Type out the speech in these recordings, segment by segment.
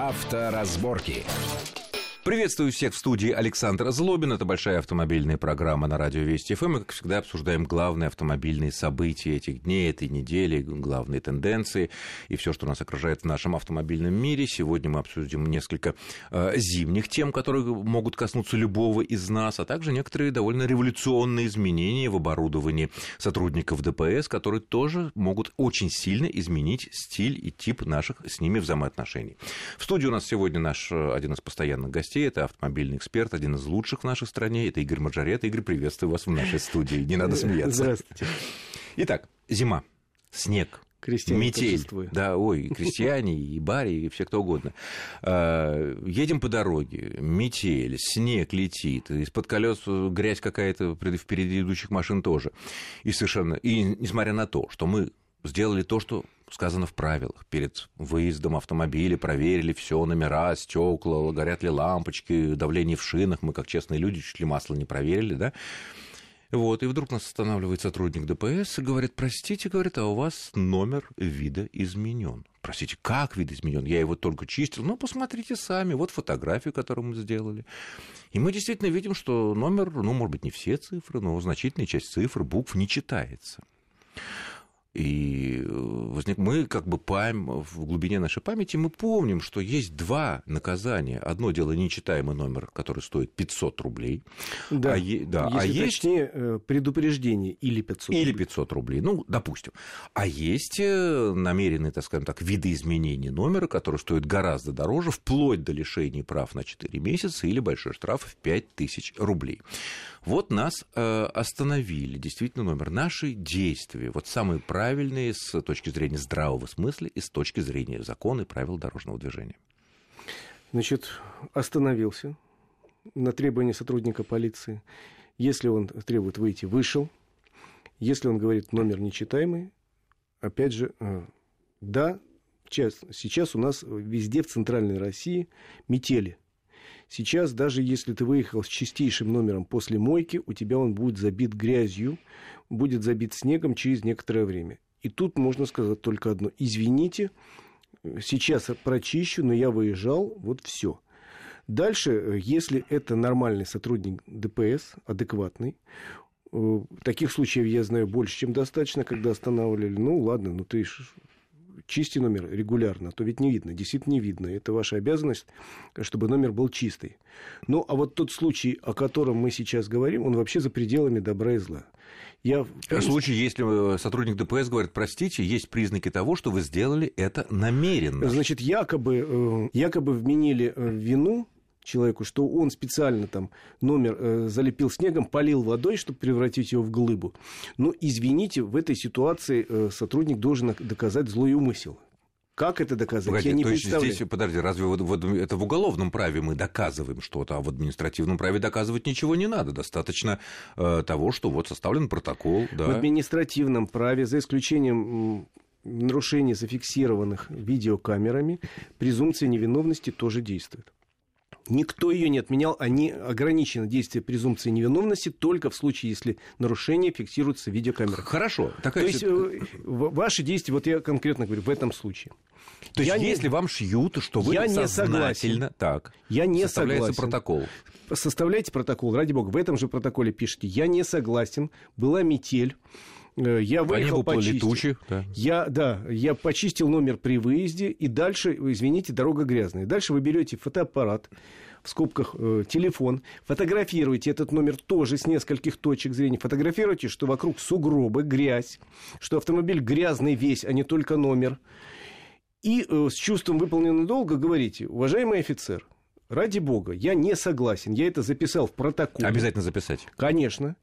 Авторазборки. Приветствую всех в студии Александр Злобин. Это большая автомобильная программа на радио Вести ФМ. Мы, как всегда, обсуждаем главные автомобильные события этих дней, этой недели, главные тенденции и все, что нас окружает в нашем автомобильном мире. Сегодня мы обсудим несколько э, зимних тем, которые могут коснуться любого из нас, а также некоторые довольно революционные изменения в оборудовании сотрудников ДПС, которые тоже могут очень сильно изменить стиль и тип наших с ними взаимоотношений. В студии у нас сегодня наш э, один из постоянных гостей гостей. Это автомобильный эксперт, один из лучших в нашей стране. Это Игорь Маджарет. Игорь, приветствую вас в нашей студии. Не надо смеяться. Здравствуйте. Итак, зима, снег, Крестьяне метель. Да, ой, и крестьяне, и бари, и все кто угодно. А, едем по дороге, метель, снег летит, из-под колес грязь какая-то впереди идущих машин тоже. И совершенно, и несмотря на то, что мы сделали то, что сказано в правилах. Перед выездом автомобиля проверили все, номера, стекла, горят ли лампочки, давление в шинах. Мы, как честные люди, чуть ли масло не проверили, да? Вот, и вдруг нас останавливает сотрудник ДПС и говорит, простите, говорит, а у вас номер вида изменен. Простите, как вид изменен? Я его только чистил. Ну, посмотрите сами, вот фотографию, которую мы сделали. И мы действительно видим, что номер, ну, может быть, не все цифры, но значительная часть цифр, букв не читается. И э, возник... мы как бы пам... в глубине нашей памяти мы помним, что есть два наказания. Одно дело нечитаемый номер, который стоит 500 рублей. Да, а, е... да. Если а есть... точнее, э, предупреждение или 500 Или 500 рублей, ну, допустим. А есть э, намеренные, так скажем так, видоизменения номера, который стоит гораздо дороже, вплоть до лишения прав на 4 месяца или большой штраф в 5000 рублей. Вот нас остановили, действительно, номер. Наши действия, вот самые правильные с точки зрения здравого смысла и с точки зрения закона и правил дорожного движения. Значит, остановился на требование сотрудника полиции. Если он требует выйти, вышел. Если он говорит номер нечитаемый, опять же, э, да, сейчас, сейчас у нас везде в центральной России метели. Сейчас, даже если ты выехал с чистейшим номером после мойки, у тебя он будет забит грязью, будет забит снегом через некоторое время. И тут можно сказать только одно. Извините, сейчас прочищу, но я выезжал, вот все. Дальше, если это нормальный сотрудник ДПС, адекватный, э, таких случаев я знаю больше, чем достаточно, когда останавливали. Ну, ладно, ну ты чисти номер регулярно, а то ведь не видно, действительно не видно. Это ваша обязанность, чтобы номер был чистый. Ну, а вот тот случай, о котором мы сейчас говорим, он вообще за пределами добра и зла. Я... В случае, если э, сотрудник ДПС говорит, простите, есть признаки того, что вы сделали это намеренно. Значит, якобы, э, якобы вменили э, вину человеку, что он специально там номер э, залепил снегом, полил водой, чтобы превратить его в глыбу. Но, извините, в этой ситуации э, сотрудник должен доказать злой умысел. Как это доказать? Погоди, Я не то представляю. Здесь, подожди, разве вот, вот это в уголовном праве мы доказываем что-то, а в административном праве доказывать ничего не надо? Достаточно э, того, что вот составлен протокол. Да. В административном праве, за исключением нарушений, зафиксированных видеокамерами, презумпция невиновности тоже действует. Никто ее не отменял, они ограничены действие презумпции невиновности только в случае, если нарушение фиксируется видеокамерой. Хорошо. Такая... То есть э, ваши действия, вот я конкретно говорю, в этом случае. То есть, я если не... вам шьют, что вы я не согласен. так, я не составляется согласен. протокол. Составляйте протокол, ради бога. В этом же протоколе пишите, я не согласен, была метель, я выехал, почистил. Тучи, да. Я, да, я почистил номер при выезде, и дальше, извините, дорога грязная. Дальше вы берете фотоаппарат, в скобках э, телефон, фотографируете этот номер тоже с нескольких точек зрения, фотографируйте, что вокруг сугробы, грязь, что автомобиль грязный весь, а не только номер. И э, с чувством выполненного долга говорите, уважаемый офицер, ради бога, я не согласен, я это записал в протокол. Обязательно записать. Конечно.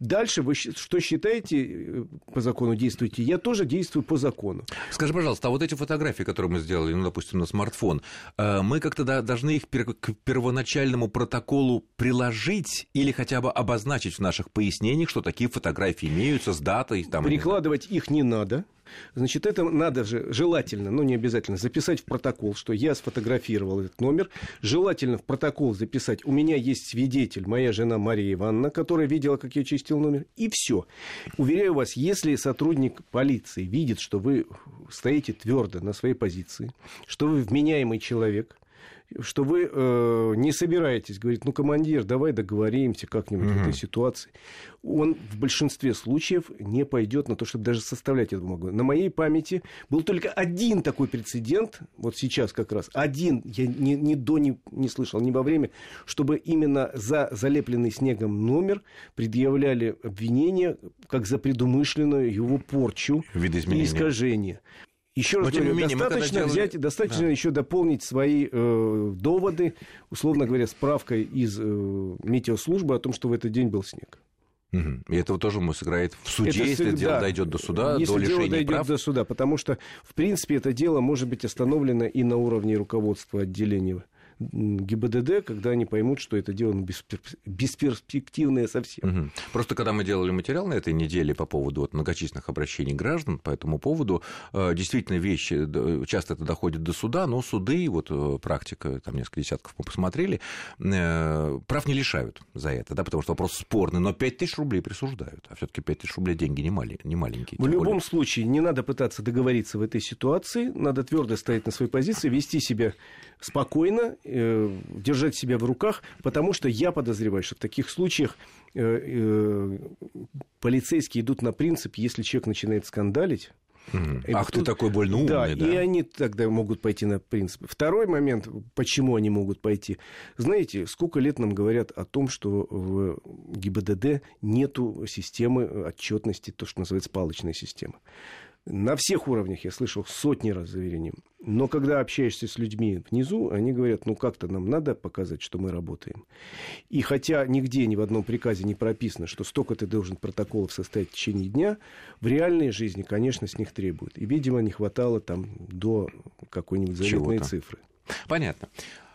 Дальше вы что считаете, э, по закону действуете? Я тоже действую по закону. Скажи, пожалуйста, а вот эти фотографии, которые мы сделали, ну, допустим, на смартфон, э, мы как-то должны их к первоначальному протоколу приложить или хотя бы обозначить в наших пояснениях, что такие фотографии имеются с датой? Там, Прикладывать их не надо. Значит, это надо же желательно, но не обязательно, записать в протокол, что я сфотографировал этот номер. Желательно в протокол записать, у меня есть свидетель, моя жена Мария Ивановна, которая видела, как я чистил номер, и все. Уверяю вас, если сотрудник полиции видит, что вы стоите твердо на своей позиции, что вы вменяемый человек – что вы э, не собираетесь говорить, ну, командир, давай договоримся как-нибудь mm-hmm. в этой ситуации. Он в большинстве случаев не пойдет на то, чтобы даже составлять эту бумагу. На моей памяти был только один такой прецедент, вот сейчас как раз, один, я ни, ни до не, не слышал, ни во время, чтобы именно за залепленный снегом номер предъявляли обвинение как за предумышленную его порчу и искажение. Еще раз говорю, менее, достаточно делали... взять, достаточно да. еще дополнить свои э, доводы, условно говоря, справкой из э, метеослужбы о том, что в этот день был снег. Угу. И этого тоже сыграет в суде, это, если да, дело дойдет до суда, если до лишения дело дойдет прав. до суда, потому что, в принципе, это дело может быть остановлено и на уровне руководства отделения ГИБДД, когда они поймут, что это дело бесперспективное совсем. Угу. Просто когда мы делали материал на этой неделе по поводу вот, многочисленных обращений граждан по этому поводу, э, действительно вещи, часто это доходит до суда, но суды, вот э, практика, там несколько десятков мы посмотрели, э, прав не лишают за это, да, потому что вопрос спорный, но 5 тысяч рублей присуждают, а все таки 5 тысяч рублей деньги не, мали, не маленькие. В любом более. случае, не надо пытаться договориться в этой ситуации, надо твердо стоять на своей позиции, вести себя спокойно, э, держать себя в руках, потому что я подозреваю, что в таких случаях э, э, полицейские идут на принцип, если человек начинает скандалить, Mm. Ах, тут... ты такой больно умный, да, да. и они тогда могут пойти на принцип. Второй момент, почему они могут пойти. Знаете, сколько лет нам говорят о том, что в ГИБДД нету системы отчетности, то, что называется палочная система. На всех уровнях я слышал сотни раз заверений. Но когда общаешься с людьми внизу, они говорят, ну как-то нам надо показать, что мы работаем. И хотя нигде ни в одном приказе не прописано, что столько ты должен протоколов составить в течение дня, в реальной жизни, конечно, с них требуют. И, видимо, не хватало там до какой-нибудь заветной цифры. Понятно.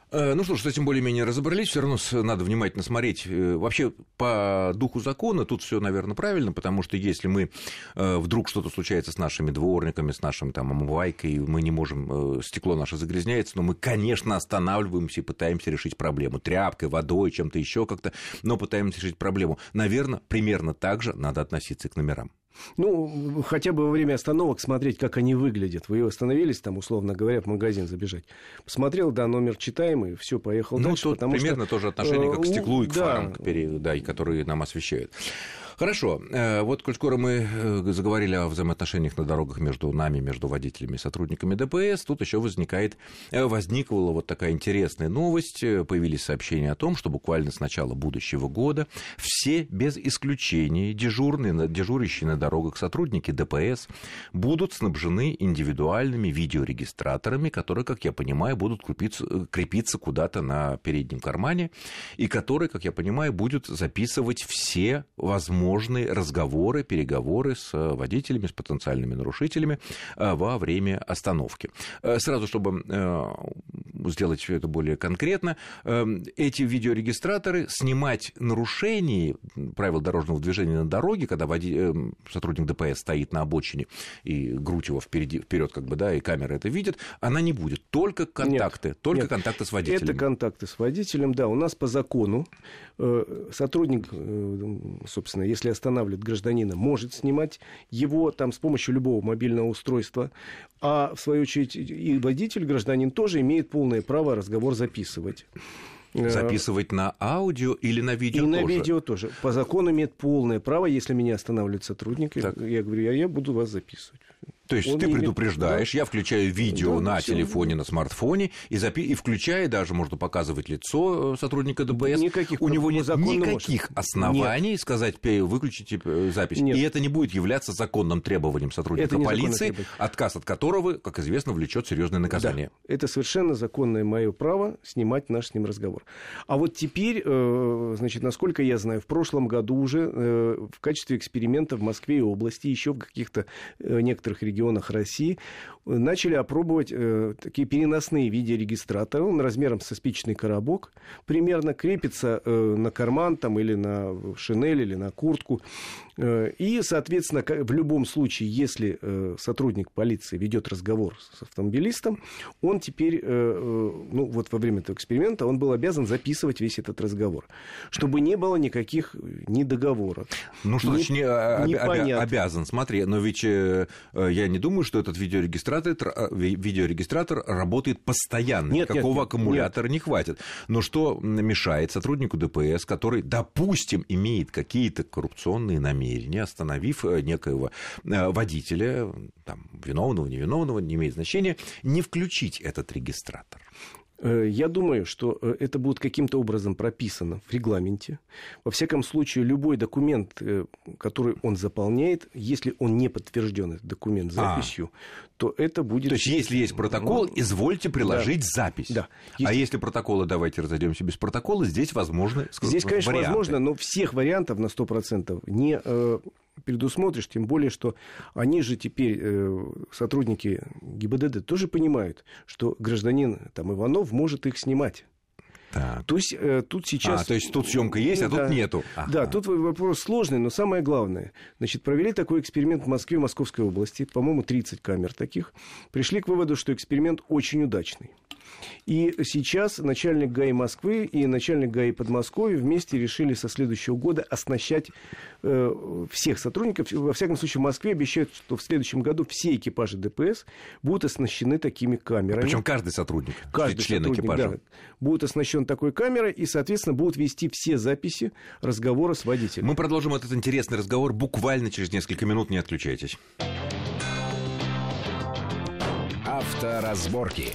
Э, ну что ж, с этим более-менее разобрались. Все равно надо внимательно смотреть. Э, вообще, по духу закона тут все, наверное, правильно, потому что если мы э, вдруг что-то случается с нашими дворниками, с нашим там омывайкой, мы не можем, стекло наше загрязняется, но мы, конечно, останавливаемся и пытаемся решить проблему тряпкой, водой, чем-то еще как-то, но пытаемся решить проблему. Наверное, примерно так же надо относиться к номерам. Ну, хотя бы во время остановок смотреть, как они выглядят. Вы остановились, там, условно говоря, в магазин забежать. Посмотрел, да, номер читаемый, все, поехал ну, дальше. Тут примерно что, тоже отношение как к стеклу и к да, фарам, да, и которые нам освещают. Хорошо. Э, вот, коль скоро мы э, заговорили о взаимоотношениях на дорогах между нами, между водителями и сотрудниками ДПС, тут еще возникает, э, возникла вот такая интересная новость. Появились сообщения о том, что буквально с начала будущего года все без исключения дежурные, дежурящие на дорогах сотрудники ДПС будут снабжены индивидуальными видеорегистраторами, которые, как я понимаю, будут крепиться, крепиться куда-то на переднем кармане, и которые, как я понимаю, будут записывать все возможные возможны разговоры, переговоры с э, водителями, с потенциальными нарушителями э, во время остановки. Э, сразу, чтобы сделать все это более конкретно, эти видеорегистраторы снимать нарушения правил дорожного движения на дороге, когда води... сотрудник ДПС стоит на обочине и грудь его впереди, вперед, как бы, да, и камера это видит, она не будет. Только контакты, нет, только нет, контакты с водителем. Это контакты с водителем, да. У нас по закону сотрудник, собственно, если останавливает гражданина, может снимать его там с помощью любого мобильного устройства. А в свою очередь и водитель, гражданин тоже имеет полное право разговор записывать. Э, записывать на аудио или на видео И тоже? на видео тоже. По закону имеет полное право, если меня останавливает сотрудник, так. я говорю, а я буду вас записывать. То есть Он ты предупреждаешь, да. я включаю видео да, на все. телефоне, на смартфоне, и, запи... и включая даже, можно показывать лицо э, сотрудника ДПС. Никаких У него нет никаких может. оснований нет. сказать, выключите э, запись. Нет. И это не будет являться законным требованием сотрудника полиции, отказ от которого, как известно, влечет серьезное наказание. Да. Это совершенно законное мое право снимать наш с ним разговор. А вот теперь, э, значит, насколько я знаю, в прошлом году уже в качестве эксперимента в Москве и области, еще в каких-то некоторых регионах, регионах России начали опробовать э, такие переносные видеорегистраторы. Он размером со спичный коробок примерно крепится э, на карман там, или на шинель, или на куртку. Э, и, соответственно, в любом случае, если э, сотрудник полиции ведет разговор с автомобилистом, он теперь, э, ну вот во время этого эксперимента, он был обязан записывать весь этот разговор, чтобы не было никаких недоговоров. Ну что значит не, обязан? Смотри, но ведь я я не думаю, что этот видеорегистратор, э, видеорегистратор работает постоянно. Нет, Какого нет, аккумулятора нет. не хватит. Но что мешает сотруднику ДПС, который, допустим, имеет какие-то коррупционные намерения, остановив э, некоего э, водителя, там, виновного, невиновного, не имеет значения, не включить этот регистратор? Э, я думаю, что э, это будет каким-то образом прописано в регламенте. Во всяком случае, любой документ, э, который он заполняет, если он не подтвержден, этот документ а. записью, а. то это будет... То есть, если есть протокол, ну, извольте приложить да. запись. Да. Есть... А если протоколы, давайте разойдемся без протокола, здесь возможно Здесь, конечно, варианты. возможно, но всех вариантов на 100% не предусмотришь, тем более, что они же теперь, э, сотрудники ГИБДД, тоже понимают, что гражданин там, Иванов может их снимать. Так. То есть э, тут сейчас... А, то есть тут съемка есть, а да, тут нету. Ага. Да, тут вопрос сложный, но самое главное. Значит, провели такой эксперимент в Москве, Московской области, по-моему, 30 камер таких. Пришли к выводу, что эксперимент очень удачный. И сейчас начальник ГАИ Москвы и начальник ГАИ Подмосковья вместе решили со следующего года оснащать э, всех сотрудников. Во всяком случае, в Москве обещают, что в следующем году все экипажи ДПС будут оснащены такими камерами. Причем каждый сотрудник, каждый член сотрудник, экипажа. Да, будет оснащен такой камерой и, соответственно, будут вести все записи разговора с водителем. Мы продолжим этот интересный разговор буквально через несколько минут. Не отключайтесь. Авторазборки.